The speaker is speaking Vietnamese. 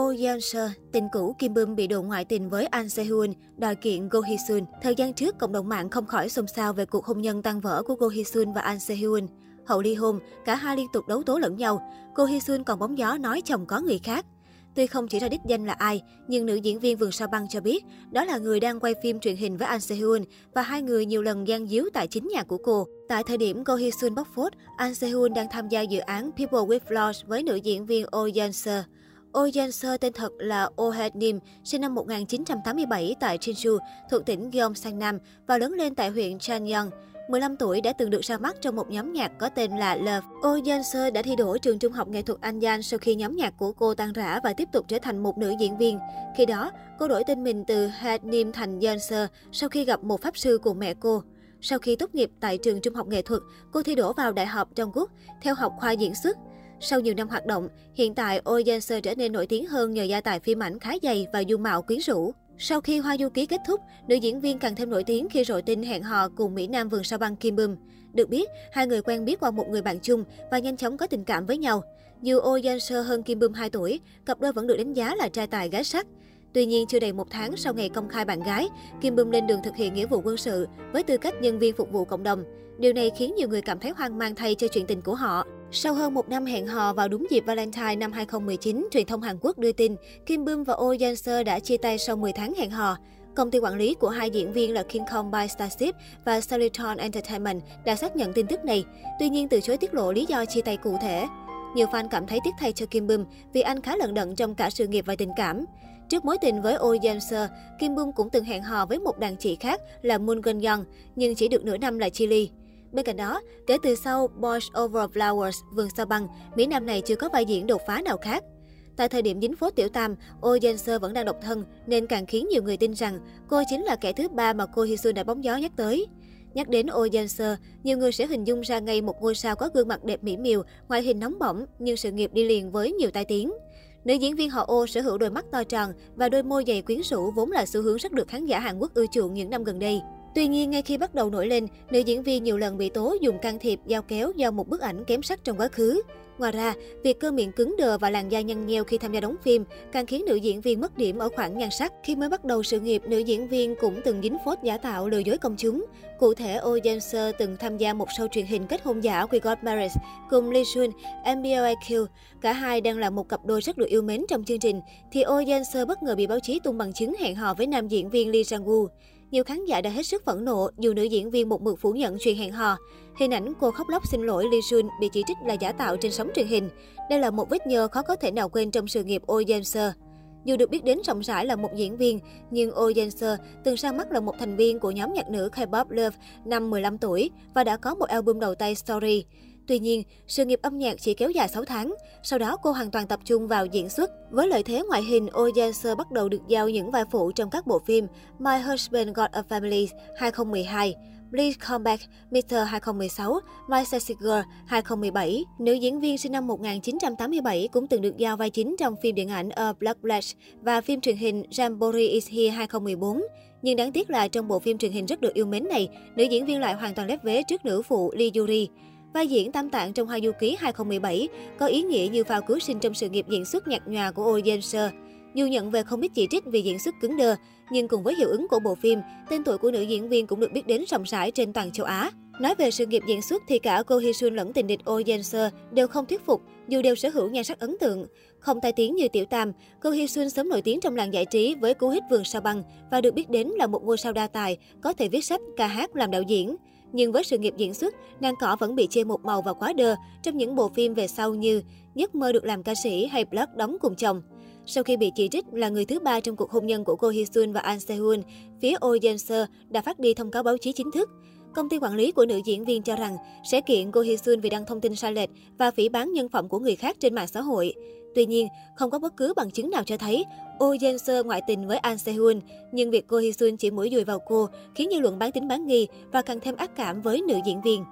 Oh Yeon-seo, tình cũ Kim Bum bị đồn ngoại tình với An Se-hyun, đòi kiện Go Hee-sun. Thời gian trước, cộng đồng mạng không khỏi xôn xao về cuộc hôn nhân tan vỡ của Go Hee-sun và An Se-hyun. Hậu ly hôn, cả hai liên tục đấu tố lẫn nhau. Go Hee-sun còn bóng gió nói chồng có người khác. Tuy không chỉ ra đích danh là ai, nhưng nữ diễn viên Vườn Sao Băng cho biết đó là người đang quay phim truyền hình với An Se-hyun và hai người nhiều lần gian díu tại chính nhà của cô. Tại thời điểm Go Hee-sun bóc phốt, An Se-hyun đang tham gia dự án People with Flaws với nữ diễn viên Oh Yeon-seo. Oh Yeon-seo tên thật là Oh Hae-nim, sinh năm 1987 tại Jinju, thuộc tỉnh Gyeongsang-nam và lớn lên tại huyện Chanyeong. 15 tuổi đã từng được ra mắt trong một nhóm nhạc có tên là Love. Oh Yeon-seo đã thi đỗ trường trung học nghệ thuật Anjan sau khi nhóm nhạc của cô tan rã và tiếp tục trở thành một nữ diễn viên. Khi đó, cô đổi tên mình từ Hae-nim thành Yeon-seo sau khi gặp một pháp sư của mẹ cô. Sau khi tốt nghiệp tại trường trung học nghệ thuật, cô thi đỗ vào Đại học Dongguk theo học khoa diễn xuất. Sau nhiều năm hoạt động, hiện tại Oh Yeon-seo trở nên nổi tiếng hơn nhờ gia tài phim ảnh khá dày và dung mạo quyến rũ. Sau khi Hoa Du Ký kết thúc, nữ diễn viên càng thêm nổi tiếng khi rội tin hẹn hò cùng Mỹ Nam vườn sao băng Kim Bum. Được biết, hai người quen biết qua một người bạn chung và nhanh chóng có tình cảm với nhau. Dù Oh Yeon-seo hơn Kim Bum 2 tuổi, cặp đôi vẫn được đánh giá là trai tài gái sắc. Tuy nhiên, chưa đầy một tháng sau ngày công khai bạn gái, Kim Bum lên đường thực hiện nghĩa vụ quân sự với tư cách nhân viên phục vụ cộng đồng. Điều này khiến nhiều người cảm thấy hoang mang thay cho chuyện tình của họ. Sau hơn một năm hẹn hò vào đúng dịp Valentine năm 2019, truyền thông Hàn Quốc đưa tin Kim Bum và Oh Yeon-seo đã chia tay sau 10 tháng hẹn hò. Công ty quản lý của hai diễn viên là King Kong by Starship và Soliton Entertainment đã xác nhận tin tức này, tuy nhiên từ chối tiết lộ lý do chia tay cụ thể. Nhiều fan cảm thấy tiếc thay cho Kim Bum vì anh khá lận đận trong cả sự nghiệp và tình cảm. Trước mối tình với Oh Yeon-seo, Kim Bum cũng từng hẹn hò với một đàn chị khác là Moon Geun Young, nhưng chỉ được nửa năm là chia ly. Bên cạnh đó, kể từ sau Boys Over Flowers, Vườn Sao Băng, Mỹ Nam này chưa có vai diễn đột phá nào khác. Tại thời điểm dính phố tiểu tam, Oh Yeon-seo vẫn đang độc thân nên càng khiến nhiều người tin rằng cô chính là kẻ thứ ba mà cô Hee-sun đã bóng gió nhắc tới. Nhắc đến Oh Yeon-seo, nhiều người sẽ hình dung ra ngay một ngôi sao có gương mặt đẹp mỹ miều, ngoại hình nóng bỏng nhưng sự nghiệp đi liền với nhiều tai tiếng. Nữ diễn viên họ Ô sở hữu đôi mắt to tròn và đôi môi dày quyến rũ vốn là xu hướng rất được khán giả Hàn Quốc ưa chuộng những năm gần đây. Tuy nhiên, ngay khi bắt đầu nổi lên, nữ diễn viên nhiều lần bị tố dùng can thiệp dao kéo do một bức ảnh kém sắc trong quá khứ. Ngoài ra, việc cơ miệng cứng đờ và làn da nhăn nheo khi tham gia đóng phim càng khiến nữ diễn viên mất điểm ở khoảng nhan sắc. Khi mới bắt đầu sự nghiệp, nữ diễn viên cũng từng dính phốt giả tạo lừa dối công chúng. Cụ thể, Oh Yeon-seo từng tham gia một show truyền hình kết hôn giả We Got Married cùng Lee Sun, MBOIQ. Cả hai đang là một cặp đôi rất được yêu mến trong chương trình, thì Oh Yeon-seo bất ngờ bị báo chí tung bằng chứng hẹn hò với nam diễn viên Lee Jang-woo. Nhiều khán giả đã hết sức phẫn nộ dù nữ diễn viên một mực phủ nhận chuyện hẹn hò. Hình ảnh cô khóc lóc xin lỗi Lee Sun bị chỉ trích là giả tạo trên sóng truyền hình. Đây là một vết nhơ khó có thể nào quên trong sự nghiệp Oh Yeon-seo. Dù được biết đến rộng rãi là một diễn viên, nhưng Oh Yeon-seo từng ra mắt là một thành viên của nhóm nhạc nữ K-pop Love năm 15 tuổi và đã có một album đầu tay Story. Tuy nhiên, sự nghiệp âm nhạc chỉ kéo dài 6 tháng, sau đó cô hoàn toàn tập trung vào diễn xuất. Với lợi thế ngoại hình, Oh Yeon-seo bắt đầu được giao những vai phụ trong các bộ phim My Husband Got a Family 2012, Please Come Back, Mr. 2016, My Sexy Girl 2017. Nữ diễn viên sinh năm 1987 cũng từng được giao vai chính trong phim điện ảnh A Black Flash và phim truyền hình Jamboree is Here 2014. Nhưng đáng tiếc là trong bộ phim truyền hình rất được yêu mến này, nữ diễn viên lại hoàn toàn lép vế trước nữ phụ Lee Yuri. Vai diễn Tam Tạng trong Hoa Du Ký 2017 có ý nghĩa như phao cứu sinh trong sự nghiệp diễn xuất nhạt nhòa của Oh Yeon-seo. Dù nhận về không ít chỉ trích vì diễn xuất cứng đơ, nhưng cùng với hiệu ứng của bộ phim, tên tuổi của nữ diễn viên cũng được biết đến rộng rãi trên toàn châu Á. Nói về sự nghiệp diễn xuất thì cả cô Hee Sun lẫn tình địch Oh Yen Seo đều không thuyết phục, dù đều sở hữu nhan sắc ấn tượng. Không tai tiếng như Tiểu Tam, cô Hee Sun sớm nổi tiếng trong làng giải trí với cú hit Vườn Sao Băng và được biết đến là một ngôi sao đa tài, có thể viết sách, ca hát, làm đạo diễn. Nhưng với sự nghiệp diễn xuất, nàng cỏ vẫn bị chê một màu và quá đơ trong những bộ phim về sau như Giấc mơ được làm ca sĩ hay Blood đóng cùng chồng. Sau khi bị chỉ trích là người thứ ba trong cuộc hôn nhân của cô Hee Sun và An Se-hun, phía Oh Yeon-seo đã phát đi thông cáo báo chí chính thức. Công ty quản lý của nữ diễn viên cho rằng sẽ kiện cô Hee Sun vì đăng thông tin sai lệch và phỉ bán nhân phẩm của người khác trên mạng xã hội. Tuy nhiên, không có bất cứ bằng chứng nào cho thấy Oh Yeon-seo ngoại tình với An Sehun, nhưng việc cô Hee Sun chỉ mũi dùi vào cô khiến dư luận bán tính bán nghi và càng thêm ác cảm với nữ diễn viên.